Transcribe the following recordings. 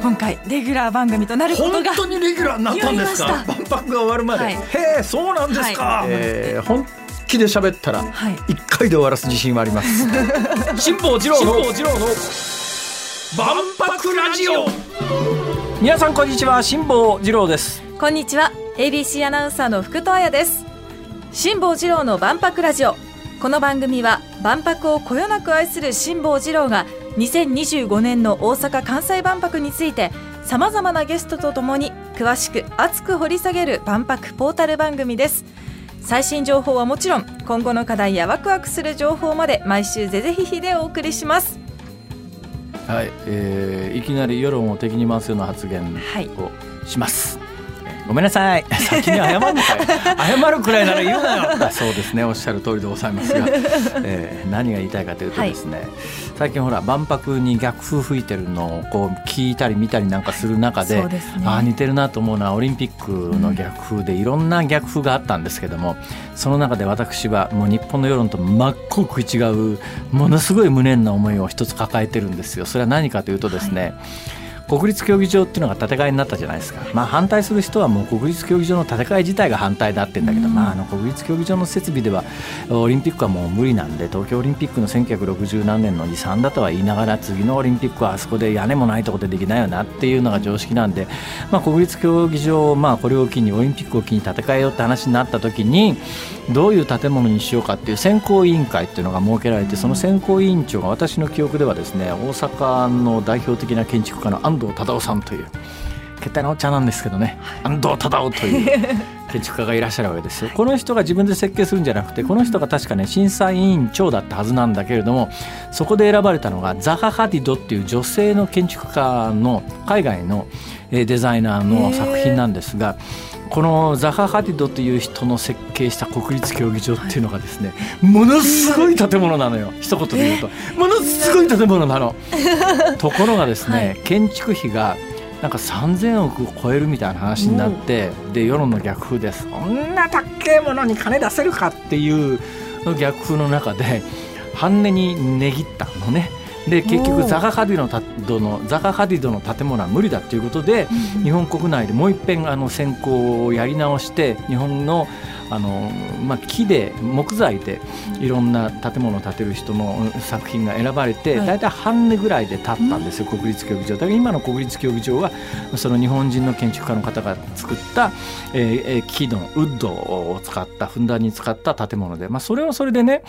今回レギュラー番組となることが本当にレギュラーになったんですか？万博が終わるまで、はい。へえそうなんですか、はえー本気で喋ったらはい。一回で終わらす自信はあります。辛坊治郎の万博ラジオ。皆さんこんにちは辛坊治郎です。こんにちは。ABC アナウンサーの福戸彩です。辛坊治郎の万博ラジオ。この番組は万博をこよなく愛する辛坊治郎が2025年の大阪・関西万博についてさまざまなゲストとともに詳しく熱く掘り下げる万博ポータル番組です。最新情報はもちろん今後の課題やワクワクする情報まで毎週ぜぜひひでお送りします。はい、えー、いきなり世論を敵に回すような発言はい。をします、えーごめんなさい。先に謝るのかい。謝るくらいなら言うなよ。そうですね。おっしゃる通りでございますが、えー何が言いたいかというとですね、最近ほら万博に逆風吹いてるのをこう聞いたり見たりなんかする中で,、そうですね。ああ似てるなと思うのはオリンピックの逆風でいろんな逆風があったんですけどもその中で私はもう日本の世論と真っ向食い違うものすごい無念な思いを一つ抱えてるんですよ。それは何かというとですね、国立競技場っていうのが建て替えになったじゃないですか、まあ、反対する人はもう国立競技場の建て替え自体が反対だってんだけど、まあ、あの国立競技場の設備ではオリンピックはもう無理なんで東京オリンピックの1960何年の遺産だとは言いながら次のオリンピックはあそこで屋根もないところでできないよなっていうのが常識なんで、まあ、国立競技場、まあ、これを機にオリンピックを機に建て替えようって話になった時にどういう建物にしようかっていう選考委員会っていうのが設けられてその選考委員長が私の記憶ではですね大阪の代表的な建築家の安藤忠雄さんという決体のおっちゃんなんですけどね安藤忠雄という 建築家がいらっしゃるわけですよ。この人が自分で設計するんじゃなくてこの人が確かね審査委員長だったはずなんだけれどもそこで選ばれたのがザハ・ハディドっていう女性の建築家の海外のえーデザイナーの作品なんですが。このザハ・ハディドという人の設計した国立競技場っていうのがですね、ものすごい建物なのよ。一言で言うと、ものすごい建物なの。ところがですね、建築費がなんか3,000億を超えるみたいな話になって、で世論の逆風ですそんな高いものに金出せるかっていう逆風の中で半値に値切ったのね。で結局ザハ・ハディのたドのザハ・ハディドの建物は無理だということで、日本国内でもう一遍あの選考をやり直して日本のあの、まあ、木で木材でいろんな建物を建てる人の作品が選ばれて、はい。大体半値ぐらいで建ったんですよ、国立競技場。だから今の国立競技場はその日本人の建築家の方が作った、えーえー木のウッドを使ったふんだんに使った建物で、まあ、それはそれでね、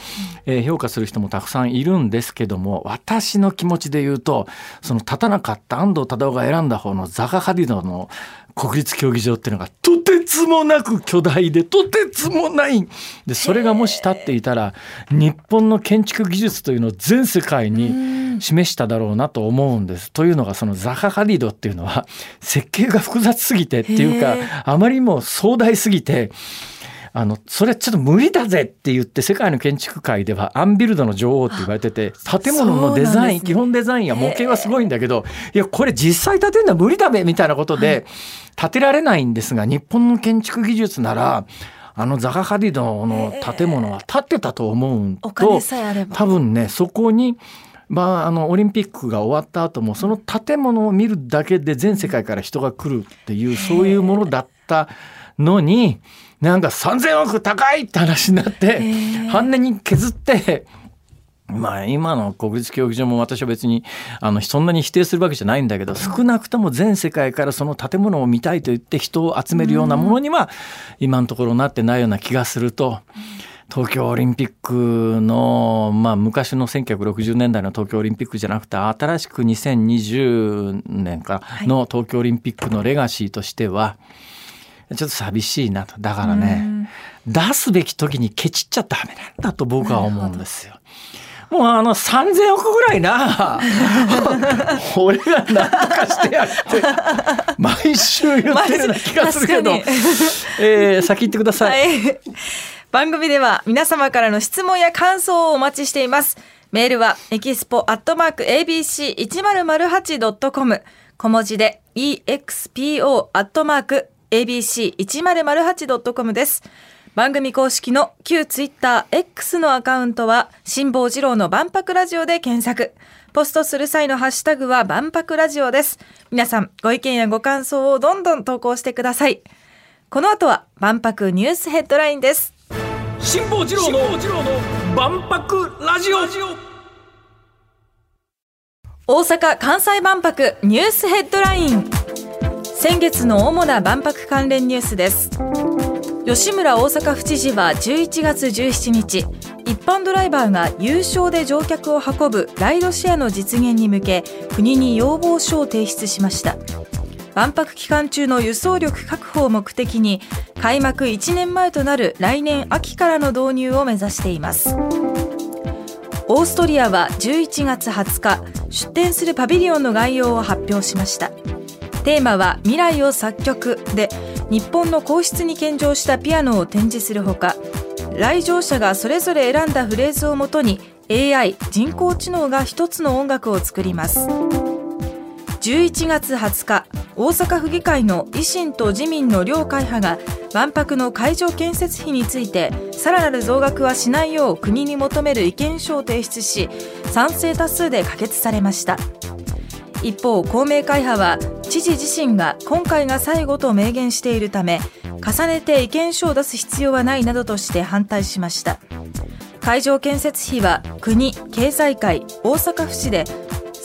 えー評価する人もたくさんいるんですけども私の気持ちで言うとその立たなかった安藤忠雄が選んだ方のザハ・ハディドの国立競技場っていうのがとてつもなく巨大でとてつもないでそれがもし立っていたら日本の建築技術というのを全世界に示しただろうなと思うんです。というのがそのザハ・ハディドっていうのは設計が複雑すぎてっていうかへあまりにも壮大すぎて。あのそれちょっと無理だぜって言って世界の建築界ではアンビルドの女王って言われてて建物のデザイン、ね。基本デザインや模型はすごいんだけどいやこれ実際建てるのは無理だべみたいなことで建てられないんですが日本の建築技術ならあのザハ・ハディドの建物は建ってたと思うおとえあれば。多分ねそこにまあ、あのオリンピックが終わった後もその建物を見るだけで全世界から人が来るっていうそういうものだったのになんか3,000億高いって話になってー。半値に削って。まあ今の国立競技場も私は別にあのそんなに否定するわけじゃないんだけど少なくとも全世界からその建物を見たいと言って人を集めるようなものには今のところなってないような気がすると東京オリンピックの、まあ、昔の1960年代の東京オリンピックじゃなくて新しく2020年からの東京オリンピックのレガシーとしてはちょっと寂しいなとだからね出すべき時にケチっちゃダメなんだと僕は思うんですよ。もうあの3000億ぐらいな 俺が何とかしてやるって毎週言ってるような気がするけど、えー先行ってください。はい。番組では皆様からの質問や感想をお待ちしています。メールはエキスポアットマーク ABC1008.com 小文字で expo アットマーク ABC1008.com です。番組公式の旧ツイッター X のアカウントは辛坊治郎の万博ラジオで検索。ポストする際のハッシュタグは万博ラジオです。皆さん、ご意見やご感想をどんどん投稿してください。この後は万博ニュースヘッドラインです。辛坊治郎の万博ラジオ大阪・関西万博ニュースヘッドライン先月の主な万博関連ニュースです。吉村大阪府知事は11月17日一般ドライバーが有償で乗客を運ぶライドシェアの実現に向け国に要望書を提出しました。万博期間中の輸送力確保を目的に開幕1年前となる来年秋からの導入を目指しています。オーストリアは11月20日出展するパビリオンの概要を発表しました。テーマは未来を作曲で日本の皇室に献上したピアノを展示するほか来場者がそれぞれ選んだフレーズをもとに AI 人工知能が一つの音楽を作ります。11月20日大阪府議会の維新と自民の両会派が万博の会場建設費についてさらなる増額はしないよう国に求める意見書を提出し賛成多数で可決されました。一方公明会派は知事自身が今回が最後と明言しているため重ねて意見書を出す必要はないなどとして反対しました。会場建設費は国経済界大阪府市で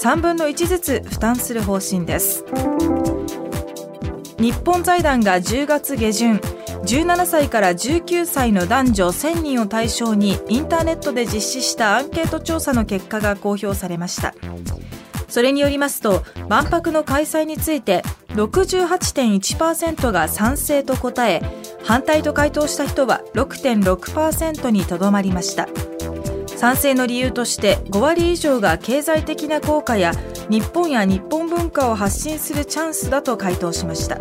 3分の1ずつ負担する方針です。日本財団が10月下旬17歳から19歳の男女1000人を対象にインターネットで実施したアンケート調査の結果が公表されました。それによりますと万博の開催について68.1%が賛成と答え反対と回答した人は6.6%にとどまりました。賛成の理由として5割以上が経済的な効果や日本や日本文化を発信するチャンスだと回答しました。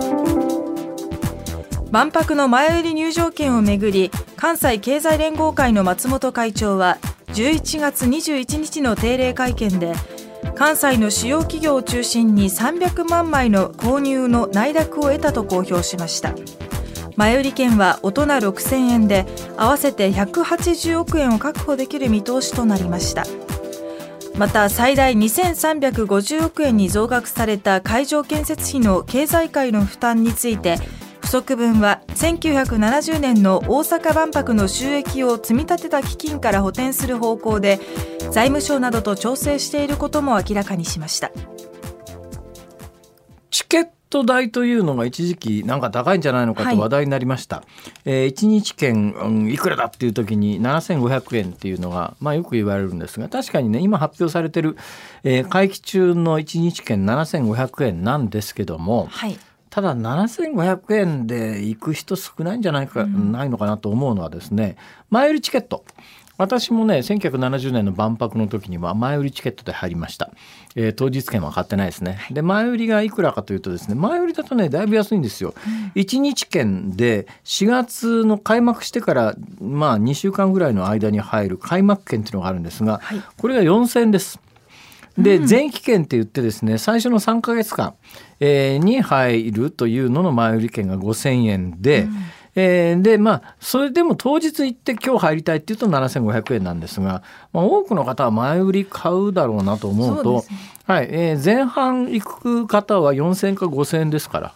万博の前売り入場券をめぐり関西経済連合会の松本会長は11月21日の定例会見で関西の主要企業を中心に300万枚の購入の内諾を得たと公表しました。前売り券は大人6000円で合わせて180億円を確保できる見通しとなりました。また最大2350億円に増額された会場建設費の経済界の負担について足分は1970年の大阪万博の収益を積み立てた基金から補填する方向で財務省などと調整していることも明らかにしました。チケット代というのが一時期なんか高いんじゃないのかと話題になりました、はい、えー、1日券、うん、いくらだっていう時に7500円っていうのが、まあ、よく言われるんですが確かにね今発表されてる、えー、会期中の1日券7500円なんですけども、はいただ7500円で行く人少ないんじゃないか、うん、ないのかなと思うのはですね前売りチケット。私もね1970年の万博の時には前売りチケットで入りました、えー、当日券は買ってないですね。で前売りがいくらかというとですね前売りだとねだいぶ安いんですよ、うん、1日券で4月の開幕してからまあ2週間ぐらいの間に入る開幕券っていうのがあるんですが、はい、これが4000円ですで、前期券って言ってですね最初の3か月間、えー、に入るというのの前売り券が5,000円で、うん、えー、でまあそれでも当日行って今日入りたいっていうと7,500円なんですが、まあ、多くの方は前売り買うだろうなと思うと、ね、はいえー、前半行く方は4,000か5,000円ですから。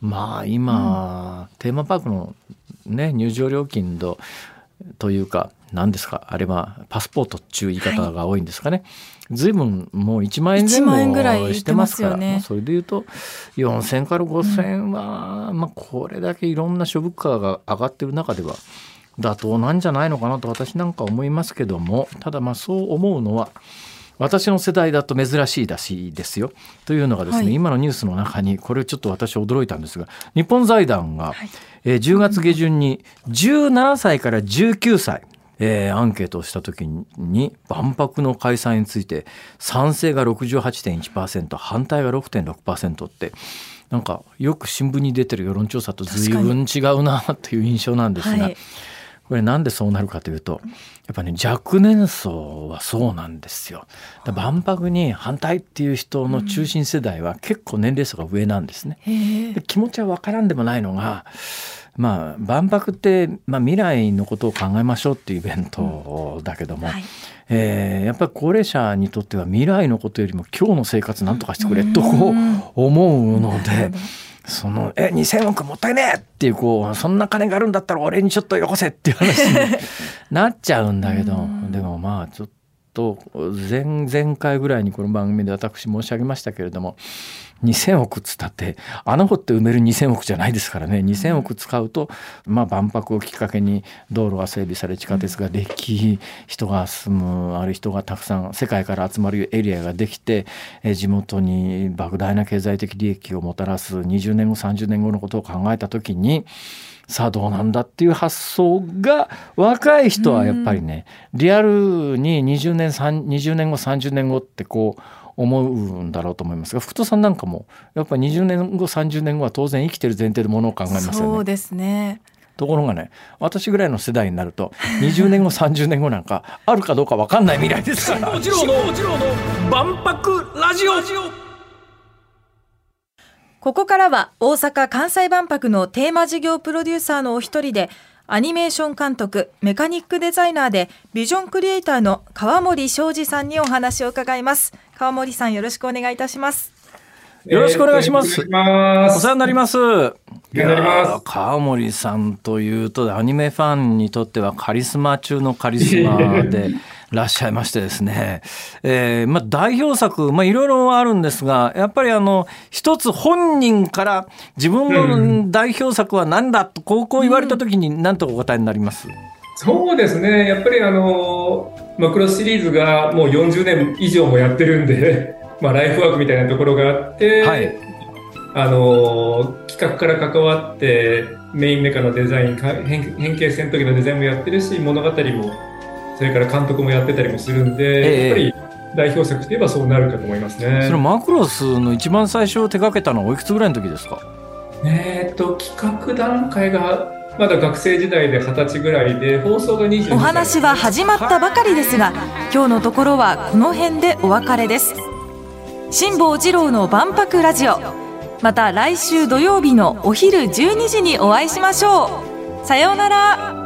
まあ今、うん、テーマパークの、ね、入場料金とというか何ですかあれはパスポートっていう言い方が多いんですかね。はいずいぶんもう1万円前後してますから、ね、それでいうと4,000から5,000円は、うん、まあ、これだけいろんな諸物価が上がってる中では妥当なんじゃないのかなと私なんか思いますけどもただまあそう思うのは私の世代だと珍しいらしいですよ。というのがですね、はい、今のニュースの中にこれちょっと私驚いたんですが日本財団が、はい、えー、10月下旬に17歳から19歳えー、アンケートをした時に万博の開催について賛成が68.1%反対が6.6%ってなんかよく新聞に出てる世論調査と随分違うなという印象なんですが、はい、これなんでそうなるかというとやっぱり、ね、若年層はそうなんですよ。万博に反対っていう人の中心世代は結構年齢層が上なんですね。気持ちは分からんでもないのがまあ、万博って、まあ、未来のことを考えましょうっていうイベントだけども、うんはい、えー、やっぱり高齢者にとっては未来のことよりも今日の生活なんとかしてくれと思うので。そのえ2,000億もったいねえっていうこうそんな金があるんだったら俺にちょっとよこせっていう話に なっちゃうんだけどでもまあちょっと前々回ぐらいにこの番組で私申し上げましたけれども2,000億つったって穴掘って埋める2,000億じゃないですからね。2,000億使うと、まあ、万博をきっかけに道路が整備され地下鉄ができ人が住むある人がたくさん世界から集まるエリアができて地元に莫大な経済的利益をもたらす20年後30年後のことを考えた時にさあどうなんだっていう発想が若い人はやっぱりねリアルに20年20年後30年後ってこう思うんだろうと思いますが福戸さんなんかもやっぱり20年後30年後は当然生きてる前提でものを考えますよね。そうですねところがね私ぐらいの世代になると20年後30年後なんかあるかどうか分かんない未来ですから。もちろんの万博ラジオここからは大阪・関西万博のテーマ事業プロデューサーのお一人でアニメーション監督、メカニックデザイナーでビジョンクリエイターの川森昌司さんにお話を伺います。川森さんよろしくお願いいたします。よろしくお願いします。えー、お世話になります。川森さんというとアニメファンにとってはカリスマ中のカリスマで らっしゃいましてですね、えー、まあ代表作まあいろいろあるんですがやっぱりあの一つ本人から自分の代表作は何だとこうこう言われた時に何とお答えになります、うん、そうですね。やっぱりあのマクロスシリーズがもう40年以上もやってるんで、まあ、ライフワークみたいなところがあって、はい、あの企画から関わってメインメカのデザイン変形戦闘機のデザインもやってるし物語もそれから監督もやってたりもするんで、えー、やっぱり代表作といえばそうなるかと思いますね。そのマクロスの一番最初手掛けたのはおいくつぐらいの時ですか？えっと企画段階がまだ学生時代で二十歳ぐらいで放送が22お話は始まったばかりですが今日のところはこの辺でお別れです。辛坊治郎の万博ラジオ。また来週土曜日のお昼12時にお会いしましょう。さようなら